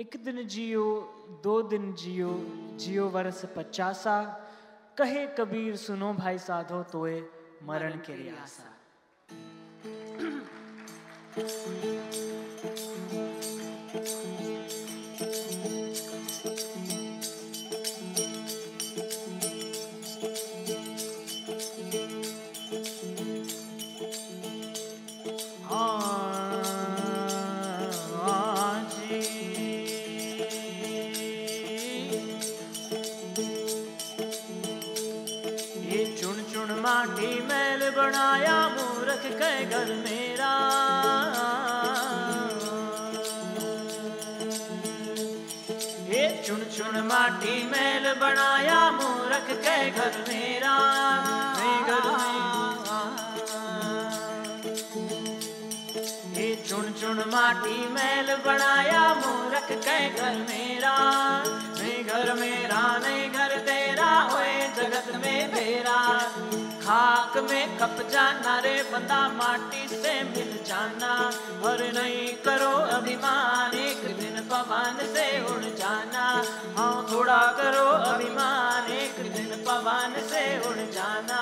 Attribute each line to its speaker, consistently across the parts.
Speaker 1: एक दिन जियो, दो दिन जियो जियो वर्ष पचासा। कहे कबीर, सुनो भाई साधो तोए मरण के रियासा। चुन चुन माटी मैल बनाया मूर्ख कह घर मेरा। ये चुन चुन माटी मैल बनाया मूर्ख कह घर मेरा। घर ये चुन चुन माटी मैल बनाया मूर्ख कह घर मेरा। घर मेरा। खाक में कप जाना रे, बंदा माटी से मिल जाना। और नहीं करो अभिमान, एक दिन पवन से उड़ जाना। हाँ थोड़ा करो अभिमान, एक दिन पवन से उड़ जाना।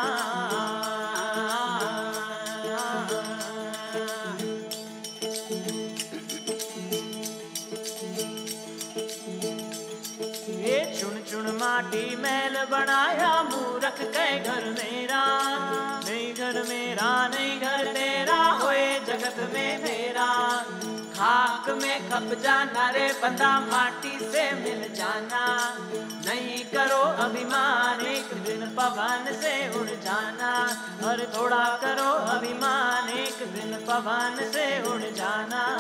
Speaker 1: ये चुन चुन माटी मैल बनाया, मूरख कह घर मेरा। घर मेरा नहीं, घर तेरा होए जगत में मेरा। खाक में खप जाना रे, बंदा माटी से मिल जाना। नहीं करो अभिमान, एक दिन पवन से उड़ जाना। और थोड़ा करो अभिमान, एक दिन पवन से उड़ जाना।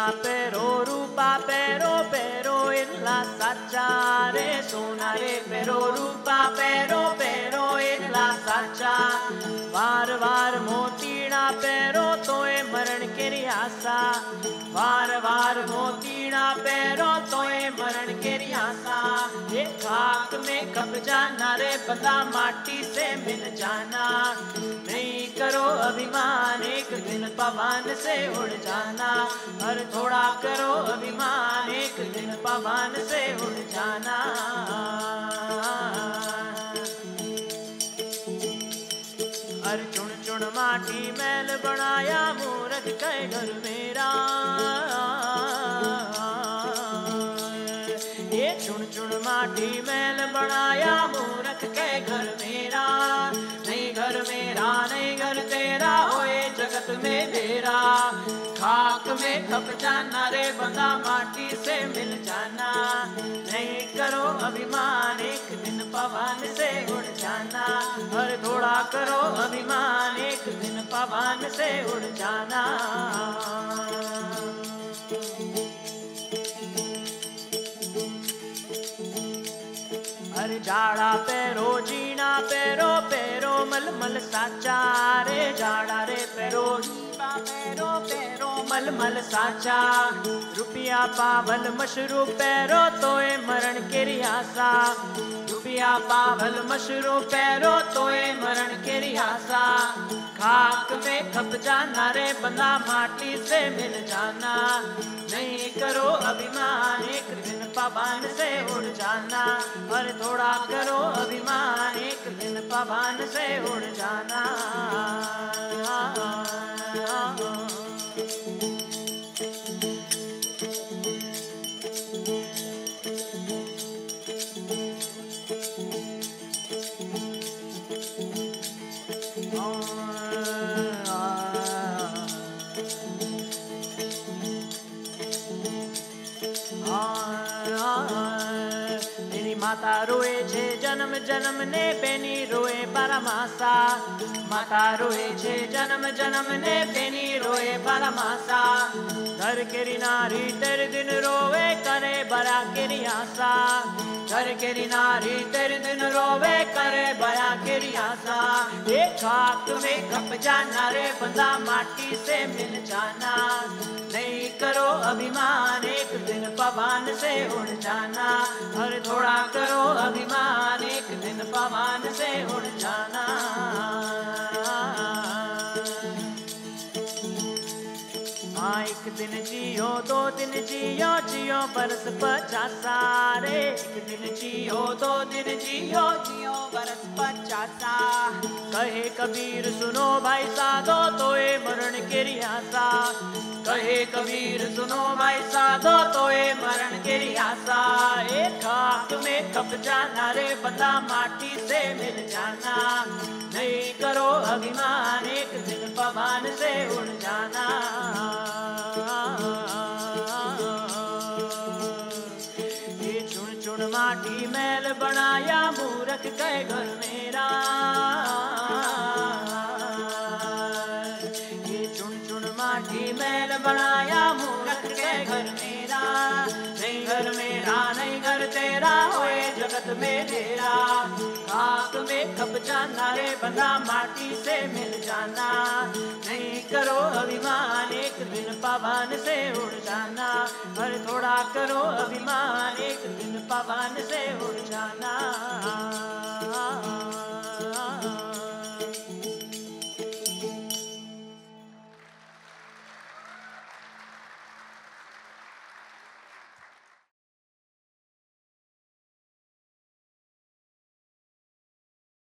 Speaker 1: सोना पेरो रूपा पेरो पेरो इल्ला सच्चा रे सोना रे पेरो रूपा पेरो पेरो इल्ला सच्चा वार वार मोतीड़ा पेरो तोए मरण के रियासा वार वार मोतीड़ा पेरो तोए मरण के रियासा। ये खाक में कब जाना रे, बंदा माटी से मिल जाना। नहीं करो अभिमान, एक दिन पवन से उड़ जाना। हर थोड़ा करो अभिमान, एक दिन पवन से उड़ जाना। हर चुन चुन माटी मैल बनाया मूरख कह घर मेरा। घर मेरा, नहीं घर मेरा, नहीं घर तेरा होए जगत में मेरा। खाक में खप जाना रे बंदा माटी से मिल जाना। नहीं करो अभिमान, एक दिन पवन से उड़ जाना। और थोड़ा करो अभिमान, एक दिन पवन से उड़ जाना। अरे जाड़ा पैरो, जीना पैरो पैरो मल मल साचा रे जाड़ा रे पैरो पैरो पैरो मल मल साचा। रुपया पावल मशरू पैरो, तोए मरण के रियासा रुपया पावल मशरू पैरो, तोए मरण के रियासा खाक में खप जाना रे बंदा माटी से मिल जाना। नहीं करो अभिमान, एक पवन से उड़ जाना। और थोड़ा करो अभिमान, एक दिन पवन से उड़ जाना। તેની માતા રોએ છે જન્મ જન્મ ને બેની રોએ પરમાસા માતા રોએ છે જન્મ જન્મ ને બેની રોએ પરમાસા ઘર કેરી નારી તેર દિન રોવે કરે બરા કેરી આશા ઘર કેરી નારી તેર દિન રોવે કરે બરા કેરી આશા એ ખાક में खप जाना रे बंदा माटी से मिल जाना नहीं करो अभिमान एक दिन पवन से उड़ जाना। हर थोड़ा करो अभिमान, एक दिन पवन से उड़ जाना। हाँ एक दिन जियो, दो दिन जियो जियो बरस पचासा रे एक दिन जियो, दो दिन जियो जियो बरस पचासा। कहे कबीर, सुनो भाई साधो तो ए मरण के रियासा। कहे कबीर, सुनो भाई साधो तो ए मरण के रियासा। एक खाक में कब जाना रे बता माटी से मिल जाना। नहीं करो अभिमान, एक दिन पवन से उड़ जाना। माटी मैल बनाया मूरख कह घर मेरा। ये चुन चुन माटी मैल बनाया मूरख कह घर मेरा। घर मेरा नहीं घर तेरा होए, जगत में तेरा। खाक में खप जाना रे बंदा माटी से मिल जाना। नहीं करो अभिमान, एक दिन पवन से उड़ जाना। पर थोड़ा करो अभिमान, एक दिन पवन से उड़ जाना।